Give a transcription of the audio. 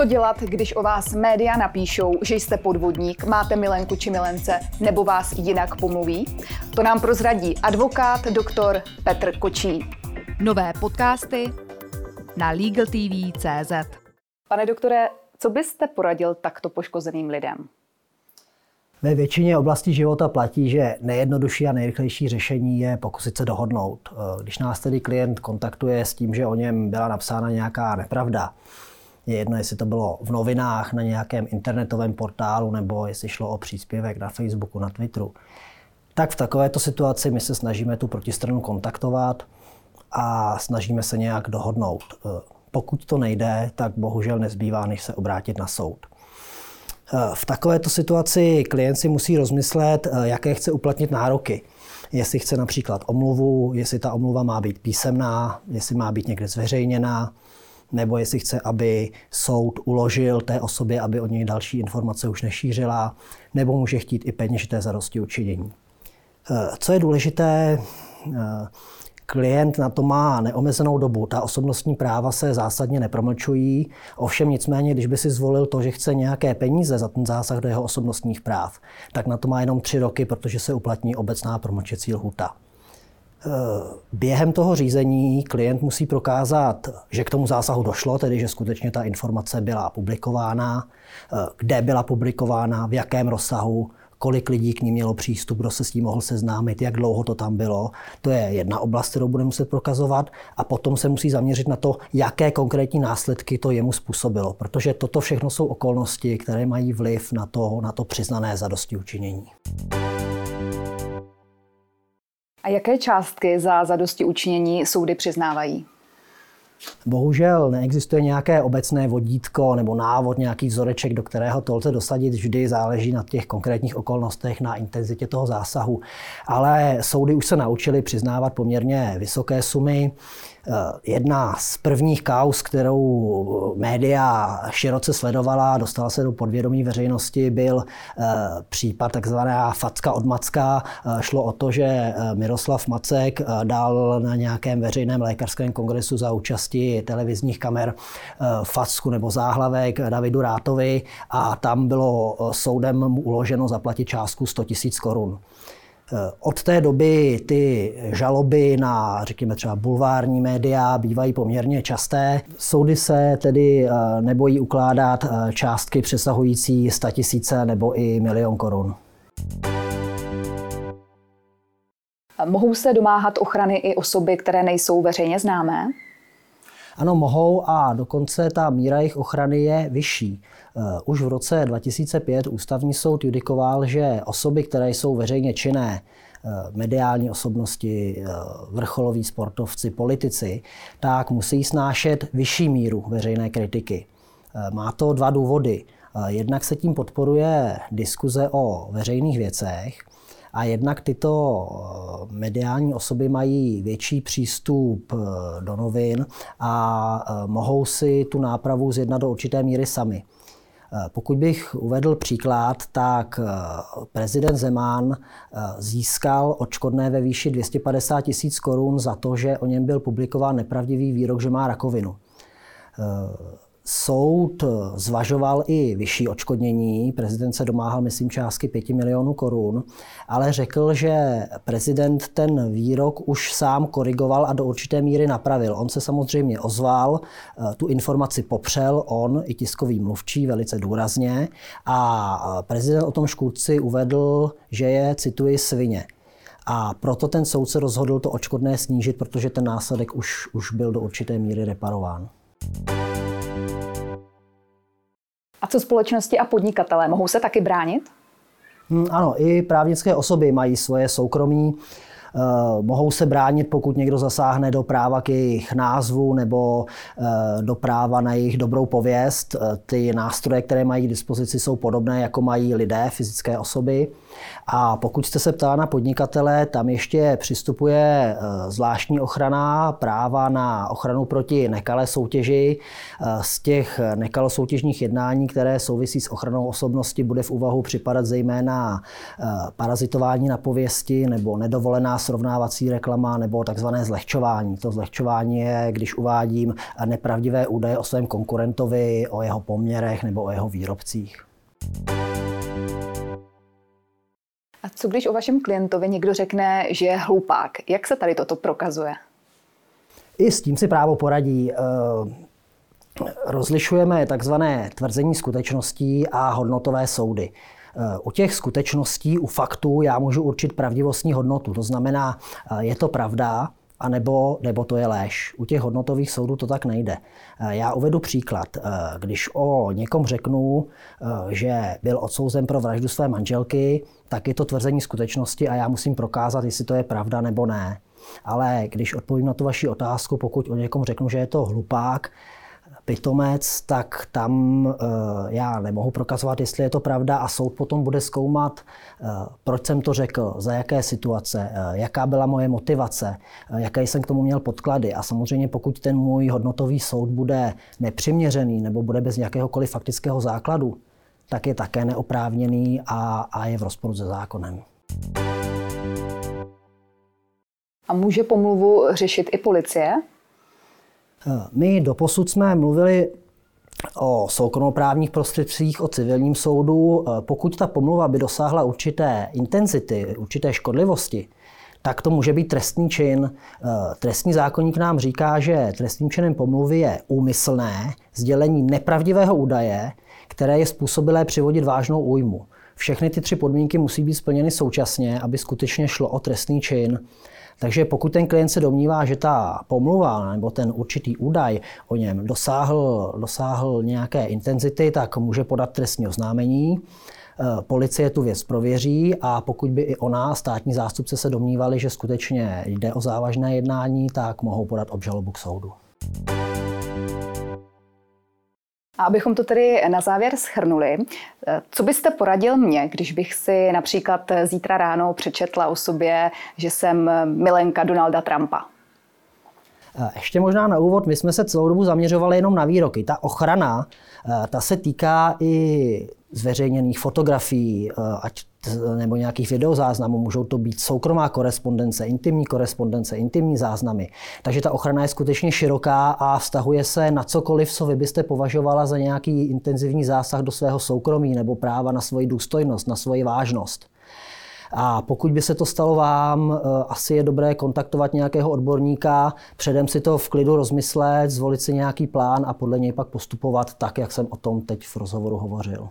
Co dělat, když o vás média napíšou, že jste podvodník, máte milenku či milence, nebo vás jinak pomluví? To nám prozradí advokát doktor Petr Kočí. Nové podcasty na LegalTV.cz Pane doktore, co byste poradil takto poškozeným lidem? Ve většině oblastí života platí, že nejjednodušší a nejrychlejší řešení je pokusit se dohodnout. Když nás tedy klient kontaktuje s tím, že o něm byla napsána nějaká nepravda, je jedno, jestli to bylo v novinách, na nějakém internetovém portálu, nebo jestli šlo o příspěvek na Facebooku, na Twitteru. Tak v takovéto situaci my se snažíme tu protistranu kontaktovat a snažíme se nějak dohodnout. Pokud to nejde, tak bohužel nezbývá, než se obrátit na soud. V takovéto situaci klient si musí rozmyslet, jaké chce uplatnit nároky. Jestli chce například omluvu, jestli ta omluva má být písemná, jestli má být někde zveřejněná, nebo jestli chce, aby soud uložil té osobě, aby o něj další informace už nešířila, nebo může chtít i peněžité zadosti učinění. Eh, co je důležité, eh, klient na to má neomezenou dobu. Ta osobnostní práva se zásadně nepromlčují. Ovšem nicméně, když by si zvolil to, že chce nějaké peníze za ten zásah do jeho osobnostních práv, tak na to má jenom tři roky, protože se uplatní obecná promlčecí lhuta. Během toho řízení klient musí prokázat, že k tomu zásahu došlo, tedy že skutečně ta informace byla publikována, kde byla publikována, v jakém rozsahu, kolik lidí k ní mělo přístup, kdo se s tím mohl seznámit, jak dlouho to tam bylo. To je jedna oblast, kterou bude muset prokazovat. A potom se musí zaměřit na to, jaké konkrétní následky to jemu způsobilo. Protože toto všechno jsou okolnosti, které mají vliv na to, na to přiznané zadosti učinění. A jaké částky za zadosti učinění soudy přiznávají? Bohužel neexistuje nějaké obecné vodítko nebo návod, nějaký vzoreček, do kterého to lze dosadit. Vždy záleží na těch konkrétních okolnostech, na intenzitě toho zásahu. Ale soudy už se naučily přiznávat poměrně vysoké sumy. Eh, jedna z prvních kaus, kterou média široce sledovala, dostala se do podvědomí veřejnosti, byl eh, případ takzvaná facka od Macka. Eh, šlo o to, že Miroslav Macek dal na nějakém veřejném lékařském kongresu za účasti televizních kamer facku nebo záhlavek Davidu Rátovi a tam bylo soudem uloženo zaplatit částku 100 000 korun. Eh, od té doby ty žaloby na, řekněme třeba bulvární média bývají poměrně časté. Soudy se tedy eh, nebojí ukládat eh, částky přesahující 100 tisíce nebo i milion korun. Mohou se domáhat ochrany i osoby, které nejsou veřejně známé? Ano, mohou a dokonce ta míra jejich ochrany je vyšší. Eh, už v roce 2005 ústavní soud judikoval, že osoby, které jsou veřejně činné, eh, mediální osobnosti, eh, vrcholoví sportovci, politici, tak musí snášet vyšší míru veřejné kritiky. Má to dva důvody. Jednak se tím podporuje diskuze o veřejných věcech, a jednak tyto eh, mediální osoby mají větší přístup eh, do novin a eh, mohou si tu nápravu zjednat do určité míry sami. Pokud bych uvedl příklad, tak prezident Zeman získal odškodné ve výši 250 tisíc korun za to, že o něm byl publikován nepravdivý výrok, že má rakovinu. Soud zvažoval i vyšší odškodnění. Prezident se domáhal, myslím, částky 5 milionů korun, ale řekl, že prezident ten výrok už sám korigoval a do určité míry napravil. On se samozřejmě ozval, eh, tu informaci popřel on i tiskový mluvčí velice důrazně a prezident o tom škůdci uvedl, že je, cituji, svině. A proto ten soudce rozhodl to očkodné snížit, protože ten následek už, už byl do určité míry reparován. A co společnosti a podnikatelé? Mohou se taky bránit? Hmm, ano, i právnické osoby mají svoje soukromí. Uh, mohou se bránit, pokud někdo zasáhne do práva k jejich názvu nebo uh, do práva na jejich dobrou pověst. Uh, ty nástroje, které mají k dispozici, jsou podobné, jako mají lidé, fyzické osoby. A pokud jste se ptala na podnikatele, tam ještě přistupuje eh, zvláštní ochrana práva na ochranu proti nekalé soutěži. Eh, z těch nekalosoutěžních jednání, které souvisí s ochranou osobnosti, bude v úvahu připadat zejména eh, parazitování na pověsti nebo nedovolená srovnávací reklama nebo takzvané zlehčování. To zlehčování je, když uvádím nepravdivé údaje o svém konkurentovi, o jeho poměrech nebo o jeho výrobcích. A co když o vašem klientovi někdo řekne, že je hlupák? Jak se tady toto prokazuje? I s tím si právo poradí. Eh, rozlišujeme takzvané tvrzení skutečností a hodnotové soudy. Eh, u těch skutečností, u faktů, já můžu určit pravdivostní hodnotu. To znamená, eh, je to pravda, a nebo, nebo to je lež. U těch hodnotových soudů to tak nejde. Já uvedu příklad. Když o někom řeknu, že byl odsouzen pro vraždu své manželky, tak je to tvrzení skutečnosti a já musím prokázat, jestli to je pravda nebo ne. Ale když odpovím na tu vaši otázku, pokud o někom řeknu, že je to hlupák, pitomec, tak tam uh, já nemohu prokazovat, jestli je to pravda a soud potom bude zkoumat, uh, proč jsem to řekl, za jaké situace, uh, jaká byla moje motivace, jaké jsem k tomu měl podklady. A samozřejmě pokud ten můj hodnotový soud bude nepřiměřený nebo bude bez jakéhokoliv faktického základu, tak je také neoprávněný a, a je v rozporu se zákonem. A může pomluvu řešit i policie? Eh, my doposud jsme mluvili o soukromoprávních prostředcích, o civilním soudu. Eh, pokud ta pomluva by dosáhla určité intenzity, určité škodlivosti, tak to může být trestný čin. Eh, trestní zákonník nám říká, že trestným činem pomluvy je úmyslné sdělení nepravdivého údaje, které je způsobilé přivodit vážnou újmu. Všechny ty tři podmínky musí být splněny současně, aby skutečně šlo o trestný čin. Takže pokud ten klient se domnívá, že ta pomluva nebo ten určitý údaj o něm dosáhl, dosáhl nějaké intenzity, tak může podat trestní oznámení. Eh, policie tu věc prověří a pokud by i ona, státní zástupce, se domnívali, že skutečně jde o závažné jednání, tak mohou podat obžalobu k soudu. A abychom to tedy na závěr schrnuli, eh, co byste poradil mě, když bych si například zítra ráno přečetla o sobě, že jsem milenka Donalda Trumpa? Eh, ještě možná na úvod, my jsme se celou dobu zaměřovali jenom na výroky. Ta ochrana, eh, ta se týká i zveřejněných fotografií, ať nebo nějakých videozáznamů, můžou to být soukromá korespondence, intimní korespondence, intimní záznamy. Takže ta ochrana je skutečně široká a vztahuje se na cokoliv, co vy byste považovala za nějaký intenzivní zásah do svého soukromí nebo práva na svoji důstojnost, na svoji vážnost. A pokud by se to stalo vám, eh, asi je dobré kontaktovat nějakého odborníka, předem si to v klidu rozmyslet, zvolit si nějaký plán a podle něj pak postupovat tak, jak jsem o tom teď v rozhovoru hovořil.